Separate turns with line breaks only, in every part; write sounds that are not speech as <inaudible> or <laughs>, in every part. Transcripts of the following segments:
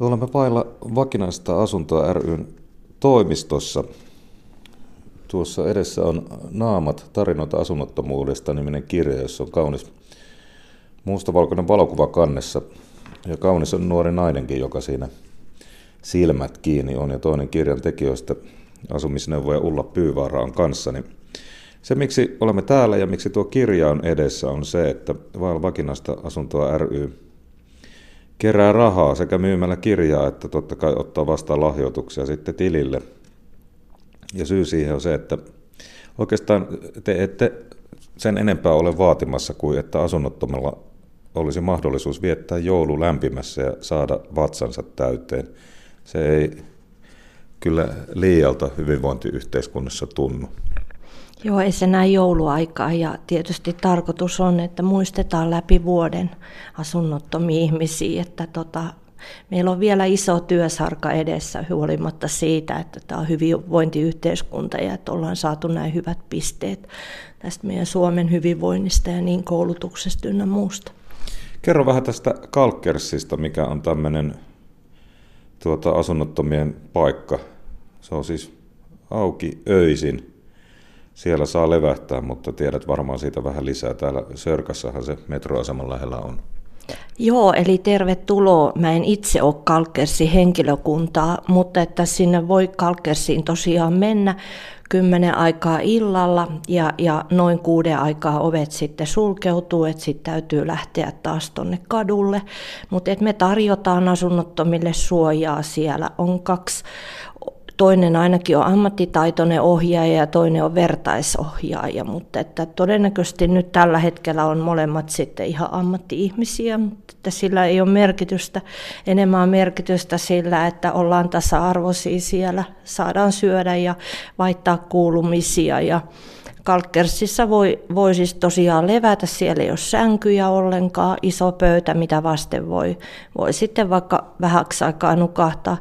Olemme pailla vakinaista asuntoa ryn toimistossa. Tuossa edessä on Naamat, tarinoita asunnottomuudesta niminen kirja, jossa on kaunis mustavalkoinen valokuva kannessa. Ja kaunis on nuori nainenkin, joka siinä silmät kiinni on. Ja toinen kirjan tekijöistä, asumisneuvoja Ulla Pyyvaara on kanssani. Se, miksi olemme täällä ja miksi tuo kirja on edessä, on se, että Vaal Vakinaista asuntoa ry kerää rahaa sekä myymällä kirjaa että totta kai ottaa vastaan lahjoituksia sitten tilille. Ja syy siihen on se, että oikeastaan te ette sen enempää ole vaatimassa kuin että asunnottomalla olisi mahdollisuus viettää joulu lämpimässä ja saada vatsansa täyteen. Se ei kyllä liialta hyvinvointiyhteiskunnassa tunnu.
Joo, ei se näin jouluaikaa ja tietysti tarkoitus on, että muistetaan läpi vuoden asunnottomia ihmisiä, että tota, meillä on vielä iso työsarka edessä huolimatta siitä, että tämä on hyvinvointiyhteiskunta ja että ollaan saatu näin hyvät pisteet tästä meidän Suomen hyvinvoinnista ja niin koulutuksesta ynnä muusta.
Kerro vähän tästä Kalkersista, mikä on tämmöinen tuota, asunnottomien paikka. Se on siis auki öisin siellä saa levähtää, mutta tiedät varmaan siitä vähän lisää. Täällä Sörkassahan se metroaseman lähellä on.
Joo, eli tervetuloa. Mä en itse ole Kalkersi henkilökuntaa, mutta että sinne voi Kalkersiin tosiaan mennä kymmenen aikaa illalla ja, ja noin kuuden aikaa ovet sitten sulkeutuu, että sitten täytyy lähteä taas tonne kadulle. Mutta me tarjotaan asunnottomille suojaa siellä. On kaksi toinen ainakin on ammattitaitoinen ohjaaja ja toinen on vertaisohjaaja, mutta että todennäköisesti nyt tällä hetkellä on molemmat sitten ihan ammatti-ihmisiä, mutta että sillä ei ole merkitystä, enemmän on merkitystä sillä, että ollaan tasa-arvoisia siellä, saadaan syödä ja vaihtaa kuulumisia ja Kalkkersissa voi, voi siis tosiaan levätä, siellä ei ole sänkyjä ollenkaan, iso pöytä, mitä vasten voi, voi sitten vaikka vähäksi aikaa nukahtaa.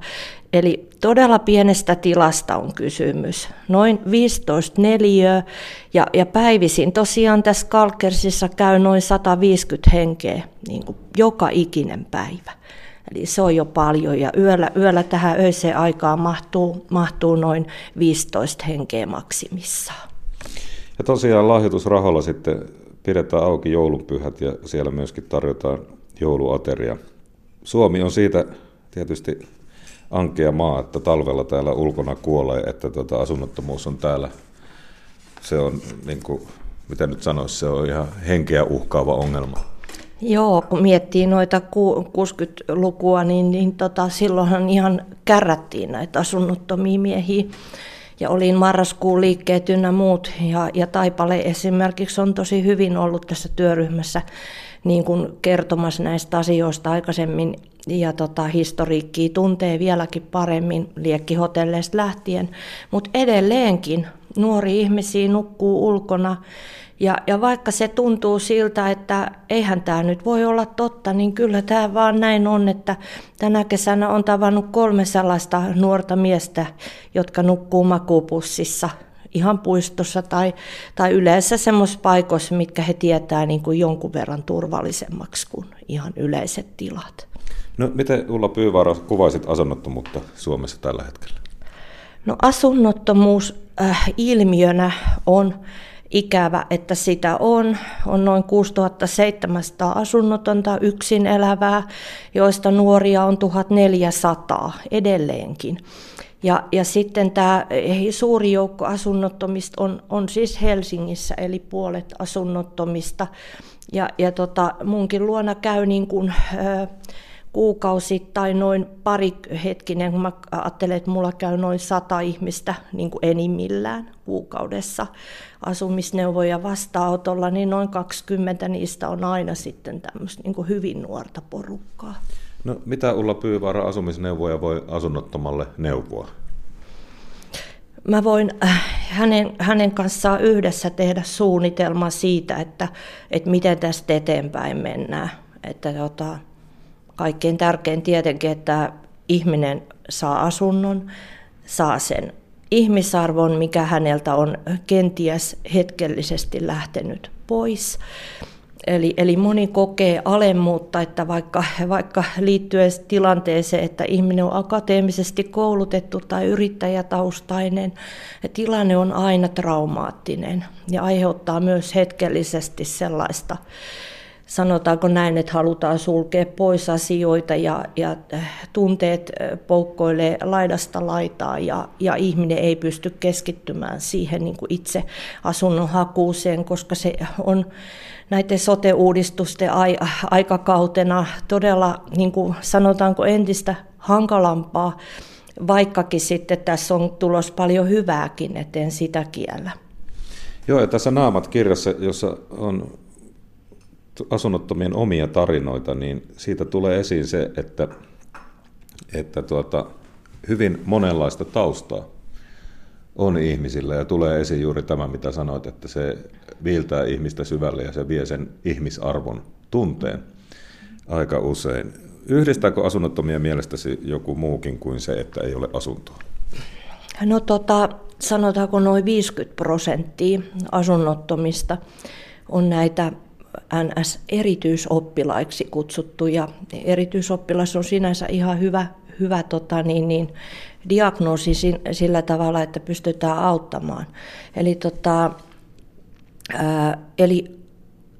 Eli todella pienestä tilasta on kysymys, noin 15 neliöä ja, ja päivisin tosiaan tässä Kalkersissa käy noin 150 henkeä niin kuin joka ikinen päivä. Eli se on jo paljon ja yöllä, yöllä tähän öiseen aikaan mahtuu, mahtuu noin 15 henkeä maksimissaan.
Ja tosiaan lahjoitusrahoilla sitten pidetään auki joulunpyhät ja siellä myöskin tarjotaan jouluateria. Suomi on siitä tietysti ankea maa, että talvella täällä ulkona kuolee, että tuota, asunnottomuus on täällä. Se on, niin kuin, mitä nyt sanoisi, se on ihan henkeä uhkaava ongelma.
Joo, kun miettii noita 60-lukua, niin, niin tota, silloinhan ihan kärrättiin näitä asunnottomia miehiä. Ja olin marraskuun liikkeet ynnä muut. Ja, ja Taipale esimerkiksi on tosi hyvin ollut tässä työryhmässä niin kuin kertomassa näistä asioista aikaisemmin ja tota, historiikkiä tuntee vieläkin paremmin liekkihotelleista lähtien, mutta edelleenkin nuori ihmisiä nukkuu ulkona. Ja, ja vaikka se tuntuu siltä, että eihän tämä nyt voi olla totta, niin kyllä tämä vaan näin on, että tänä kesänä on tavannut kolme sellaista nuorta miestä, jotka nukkuu makuupussissa ihan puistossa tai, tai yleensä semmoisissa paikoissa, mitkä he tietää niin kuin jonkun verran turvallisemmaksi kuin ihan yleiset tilat.
No miten Ulla Pyyvaara kuvaisit asunnottomuutta Suomessa tällä hetkellä?
No asunnottomuus äh, ilmiönä on ikävä, että sitä on. On noin 6700 asunnotonta yksin elävää, joista nuoria on 1400 edelleenkin. Ja, ja sitten tämä suuri joukko asunnottomista on, on siis Helsingissä, eli puolet asunnottomista. Ja, ja tota, munkin luona käy niin kuin, äh, kuukausittain noin pari hetkinen, kun mä ajattelen, että mulla käy noin sata ihmistä niin kuin enimmillään kuukaudessa asumisneuvoja vastaanotolla, niin noin 20 niistä on aina sitten tämmöistä niin kuin hyvin nuorta porukkaa.
No, mitä Ulla Pyyvaara asumisneuvoja voi asunnottomalle neuvoa?
Mä voin äh, hänen, hänen kanssaan yhdessä tehdä suunnitelma siitä, että, että miten tästä eteenpäin mennään. Että tota, kaikkein tärkein tietenkin, että ihminen saa asunnon, saa sen ihmisarvon, mikä häneltä on kenties hetkellisesti lähtenyt pois. Eli, eli moni kokee alemmuutta, että vaikka, vaikka liittyen tilanteeseen, että ihminen on akateemisesti koulutettu tai yrittäjätaustainen, tilanne on aina traumaattinen ja aiheuttaa myös hetkellisesti sellaista sanotaanko näin, että halutaan sulkea pois asioita ja, ja äh, tunteet äh, poukkoilee laidasta laitaa ja, ja ihminen ei pysty keskittymään siihen niin kuin itse asunnon hakuuseen, koska se on näiden sote-uudistusten aikakautena todella, niin kuin sanotaanko, entistä hankalampaa, vaikkakin sitten tässä on tulos paljon hyvääkin, eteen sitä kiellä.
Joo, ja tässä Naamat kirjassa, jossa on asunnottomien omia tarinoita, niin siitä tulee esiin se, että, että tuota, hyvin monenlaista taustaa on ihmisillä ja tulee esiin juuri tämä, mitä sanoit, että se viiltää ihmistä syvälle ja se vie sen ihmisarvon tunteen aika usein. Yhdistääkö asunnottomia mielestäsi joku muukin kuin se, että ei ole asuntoa?
No tota, sanotaanko noin 50 prosenttia asunnottomista on näitä NS-erityisoppilaiksi kutsuttuja. Erityisoppilas on sinänsä ihan hyvä, hyvä tota, niin, niin, diagnoosi sillä tavalla, että pystytään auttamaan. Eli, tota, ää, eli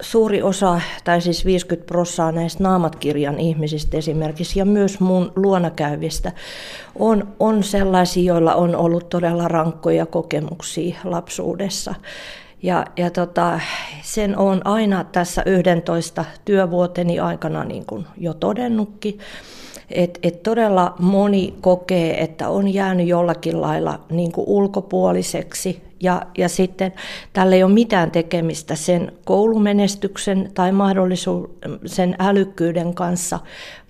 suuri osa, tai siis 50 prosenttia näistä Naamat-kirjan ihmisistä esimerkiksi, ja myös mun luonakäyvistä, on, on sellaisia, joilla on ollut todella rankkoja kokemuksia lapsuudessa. Ja, ja tota, sen on aina tässä 11 työvuoteni aikana niin kuin jo todennutkin, että et todella moni kokee, että on jäänyt jollakin lailla niin kuin ulkopuoliseksi. Ja, ja sitten tällä ei ole mitään tekemistä sen koulumenestyksen tai mahdollisuuden älykkyyden kanssa,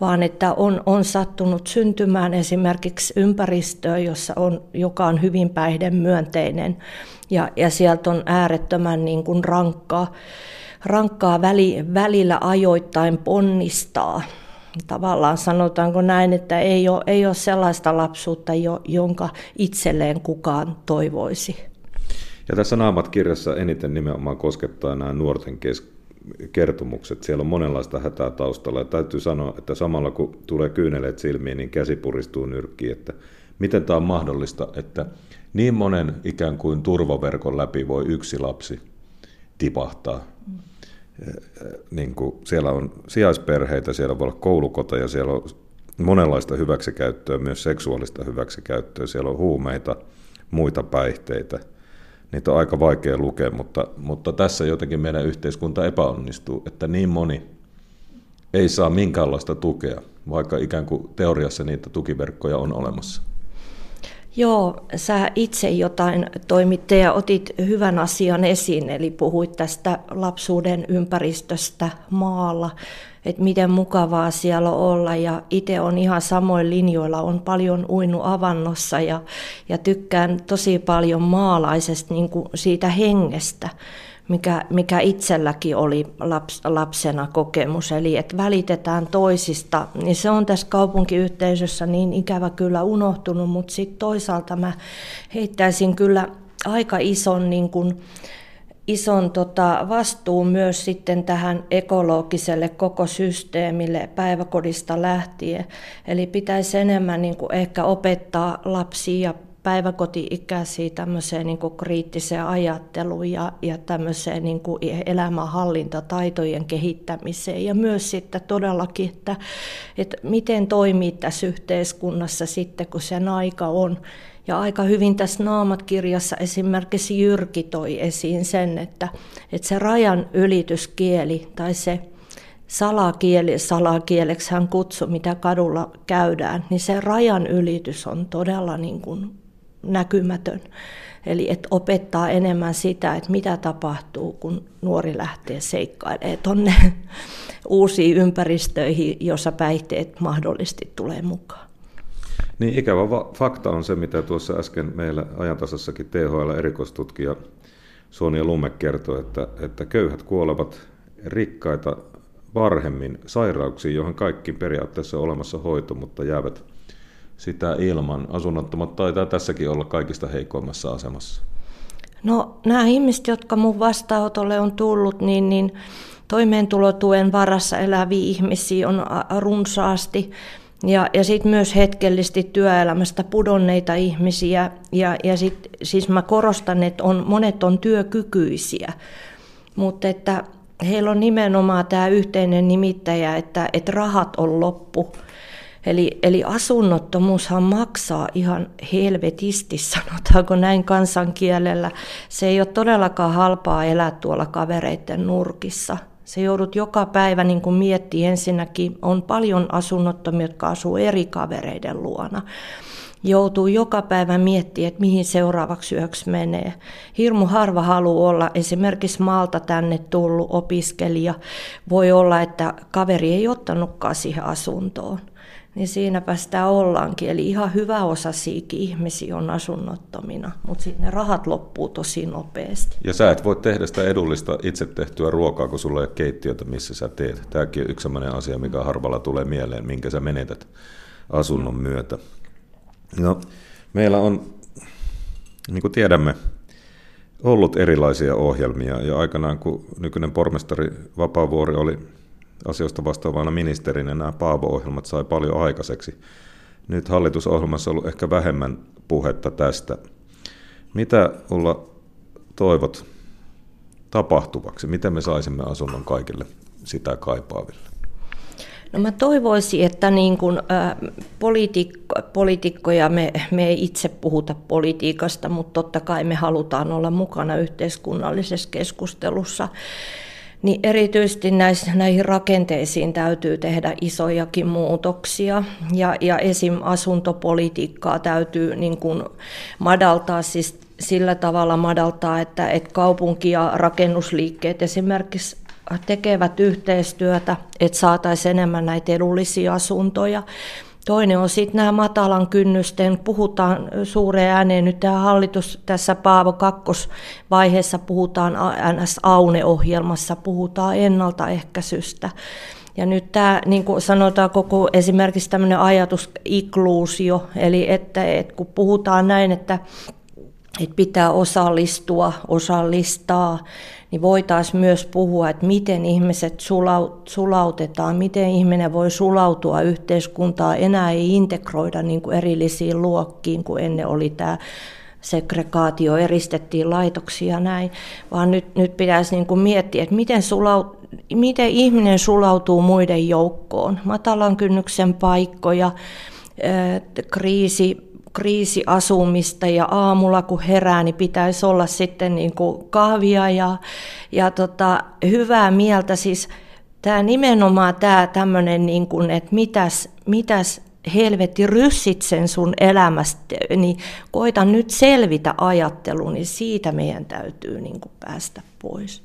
vaan että on, on sattunut syntymään esimerkiksi ympäristöä, jossa on, joka on hyvin päihdemyönteinen. Ja, ja sieltä on äärettömän niin kuin rankkaa, rankkaa väli, välillä ajoittain ponnistaa tavallaan sanotaanko näin, että ei ole, ei ole sellaista lapsuutta, jonka itselleen kukaan toivoisi.
Ja tässä Naamat-kirjassa eniten nimenomaan koskettaa nämä nuorten kes- kertomukset. Siellä on monenlaista hätää taustalla. Ja täytyy sanoa, että samalla kun tulee kyyneleet silmiin, niin käsi puristuu nyrkkiin, että miten tämä on mahdollista, että niin monen ikään kuin turvaverkon läpi voi yksi lapsi tipahtaa. Mm. Niin kuin siellä on sijaisperheitä, siellä voi olla koulukoteja, siellä on monenlaista hyväksikäyttöä, myös seksuaalista hyväksikäyttöä, siellä on huumeita, muita päihteitä – niitä on aika vaikea lukea, mutta, mutta tässä jotenkin meidän yhteiskunta epäonnistuu, että niin moni ei saa minkäänlaista tukea, vaikka ikään kuin teoriassa niitä tukiverkkoja on olemassa.
Joo, sä itse jotain toimitte ja otit hyvän asian esiin, eli puhuit tästä lapsuuden ympäristöstä maalla että miten mukavaa siellä on olla. Ja itse on ihan samoin linjoilla, on paljon uinu avannossa ja, ja tykkään tosi paljon maalaisesta niin kuin siitä hengestä, mikä, mikä itselläkin oli laps, lapsena kokemus, eli että välitetään toisista, niin se on tässä kaupunkiyhteisössä niin ikävä kyllä unohtunut, mutta sitten toisaalta mä heittäisin kyllä aika ison niin kuin, ison tota, vastuun myös sitten tähän ekologiselle koko systeemille päiväkodista lähtien. Eli pitäisi enemmän niin kuin ehkä opettaa lapsia ja päiväkoti-ikäisiä tämmöiseen niin kuin kriittiseen ajatteluun ja, ja tämmöiseen niin kuin elämänhallintataitojen kehittämiseen. Ja myös sitten todellakin, että, että miten toimii tässä yhteiskunnassa sitten, kun sen aika on. Ja aika hyvin tässä Naamat-kirjassa esimerkiksi Jyrki toi esiin sen, että, että se rajan ylityskieli tai se salakieli, salakieleksi hän kutsui, mitä kadulla käydään, niin se rajan ylitys on todella niin kuin näkymätön. Eli että opettaa enemmän sitä, että mitä tapahtuu, kun nuori lähtee seikkailemaan tuonne <laughs> uusiin ympäristöihin, jossa päihteet mahdollisesti tulee mukaan.
Niin ikävä fakta on se, mitä tuossa äsken meillä ajantasassakin THL-erikoistutkija Sonia Lumme kertoi, että, että köyhät kuolevat rikkaita varhemmin sairauksiin, joihin kaikki periaatteessa on olemassa hoito, mutta jäävät sitä ilman. Asunnottomat taitaa tässäkin olla kaikista heikoimmassa asemassa.
No nämä ihmiset, jotka mun vastaanotolle on tullut, niin, niin toimeentulotuen varassa eläviä ihmisiä on runsaasti ja, ja sitten myös hetkellisesti työelämästä pudonneita ihmisiä. Ja, ja sit, siis mä korostan, että on, monet on työkykyisiä, mutta että heillä on nimenomaan tämä yhteinen nimittäjä, että, että rahat on loppu. Eli, eli asunnottomuushan maksaa ihan helvetisti, sanotaanko näin kansankielellä. Se ei ole todellakaan halpaa elää tuolla kavereiden nurkissa. Se joudut joka päivä niin kuin miettimään ensinnäkin, on paljon asunnottomia, jotka asuu eri kavereiden luona joutuu joka päivä miettimään, että mihin seuraavaksi yöksi menee. Hirmu harva haluaa olla esimerkiksi maalta tänne tullut opiskelija. Voi olla, että kaveri ei ottanutkaan siihen asuntoon. Niin siinäpä sitä ollaankin. Eli ihan hyvä osa siikin ihmisiä on asunnottomina, mutta sitten ne rahat loppuu tosi nopeasti.
Ja sä et voi tehdä sitä edullista itse tehtyä ruokaa, kun sulla ei ole keittiötä, missä sä teet. Tämäkin on yksi sellainen asia, mikä harvalla tulee mieleen, minkä sä menetät asunnon myötä. No, meillä on, niin kuin tiedämme, ollut erilaisia ohjelmia ja aikanaan kun nykyinen pormestari Vapaavuori oli asioista vastaavana ministerinä, nämä Paavo-ohjelmat sai paljon aikaiseksi. Nyt hallitusohjelmassa on ollut ehkä vähemmän puhetta tästä. Mitä Ulla toivot tapahtuvaksi? Miten me saisimme asunnon kaikille sitä kaipaaville?
No mä toivoisin, että niin kun, ä, poliitikko, poliitikkoja, me, me ei itse puhuta politiikasta, mutta totta kai me halutaan olla mukana yhteiskunnallisessa keskustelussa. Niin erityisesti näissä, näihin rakenteisiin täytyy tehdä isojakin muutoksia ja, ja esim. asuntopolitiikkaa täytyy niin kuin madaltaa siis sillä tavalla madaltaa, että, että kaupunki- ja rakennusliikkeet esimerkiksi tekevät yhteistyötä, että saataisiin enemmän näitä edullisia asuntoja. Toinen on sitten nämä matalan kynnysten, puhutaan suureen ääneen, nyt tämä hallitus tässä Paavo kakkosvaiheessa puhutaan NS-AUNE-ohjelmassa, puhutaan ennaltaehkäisystä. Ja nyt tämä, niin kuin sanotaan, koko esimerkiksi tämmöinen ajatus inkluusio, eli että, että kun puhutaan näin, että, että pitää osallistua, osallistaa, niin voitaisiin myös puhua, että miten ihmiset sulautetaan, miten ihminen voi sulautua yhteiskuntaan. Enää ei integroida niin kuin erillisiin luokkiin, kun ennen oli tämä segregaatio, eristettiin laitoksia näin, vaan nyt, nyt pitäisi niin kuin miettiä, että miten, sulaut, miten ihminen sulautuu muiden joukkoon. Matalan kynnyksen paikkoja, kriisi, kriisiasumista ja aamulla kun herää, niin pitäisi olla sitten niin kuin kahvia ja, ja tota, hyvää mieltä. Siis tämä nimenomaan tämä tämmöinen, niin kuin, että mitäs, mitäs helvetti ryssit sen sun elämästä, niin koita nyt selvitä ajattelu, niin siitä meidän täytyy niin kuin päästä pois.